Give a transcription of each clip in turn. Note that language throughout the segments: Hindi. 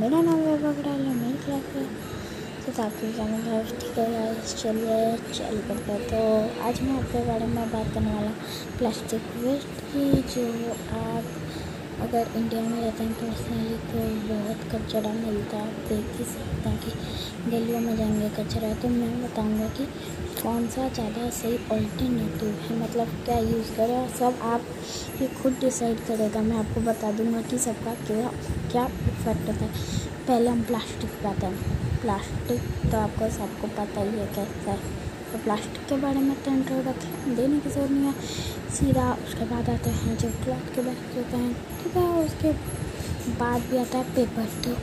मेरा नाम है बकराल है मेरी क्लास है। तो चैनल है ठीक है चलिए, चल करते हैं तो आज मैं आपके बारे में बात करने वाला प्लास्टिक वेस्ट की, जो आप अगर इंडिया में रहते हैं तो पर्सनली तो बहुत कचरा मिलता है, आप देख ही सकते हैं कि गलियों में जाएँगे कचरा तो मैं बताऊँगा कि कौन सा ज़्यादा सही ऑल्टरनेटिव है? मतलब क्या यूज़ करें? और सब आप ये खुद डिसाइड करेगा। मैं आपको बता दूँगा कि सबका क्या क्या इफ़ेक्ट होता है। पहले हम प्लास्टिक पे आते हैं। प्लास्टिक तो आपको सबको पता ही है कैसा है। तो प्लास्टिक के बारे में तो इंट्रोडक्शन देने की ज़रूरत नहीं है। सीधा उसके बाद आते हैं जो क्लॉथ के बैग होते हैं, ठीक है उसके बाद भी आता है पेपर तो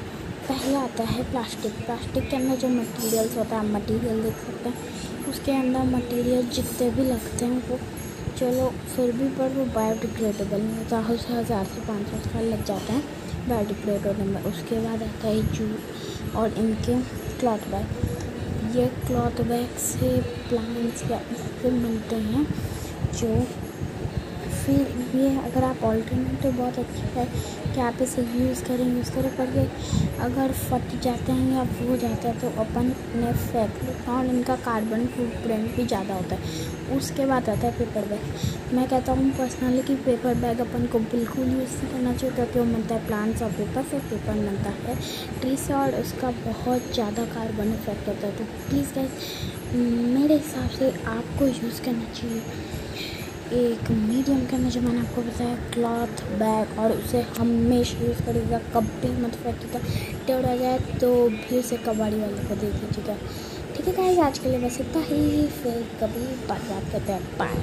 पहले आता है प्लास्टिक। प्लास्टिक के अंदर जो मटेरियल्स होता है, आप मटीरियल देख सकते हैं। उसके अंदर मटेरियल जितने भी लगते हैं वो, चलो फिर भी, पर वो बायोडिग्रेडेबल नहीं होता। है उसे हज़ार से पाँच सौ साल लग जाता है बायोडिग्रेडेबल में। उसके बाद आता है जूट और इनके क्लॉथ बैग ये क्लॉथ बैग से प्लांट्स या इससे मिलते हैं जो फिर ये अगर आप ऑल्टरनेटिव बहुत अच्छा है कि आप इसे यूज़ करें यूज़ करें। पर ये अगर फट जाते हैं या हो जाता है तो अपन ने फेंक और इनका कार्बन फुटप्रिंट भी ज़्यादा होता है। उसके बाद आता है पेपर बैग मैं कहता हूँ पर्सनली कि पेपर बैग अपन को बिल्कुल यूज़ नहीं करना चाहिए, क्योंकि वो मिलता है प्लांट्स और पेपर से पेपर मिलता है। ट्री से और उसका बहुत ज़्यादा कार्बन इफ़ेक्ट होता है। तो प्लीज़ गाइस मेरे हिसाब से आपको यूज़ करना चाहिए। एक मीडियम के अंदर जो मैंने आपको बताया क्लॉथ बैग और उसे हमेशा यूज़ करिएगा कभी मत फेंकिएगा टेढ़ आ जाए तो भी उसे कबाड़ी वाले को दे दीजिएगा। ठीक है गाइस आज के लिए बस इतना ही, फिर कभी बात करते हैं। बाय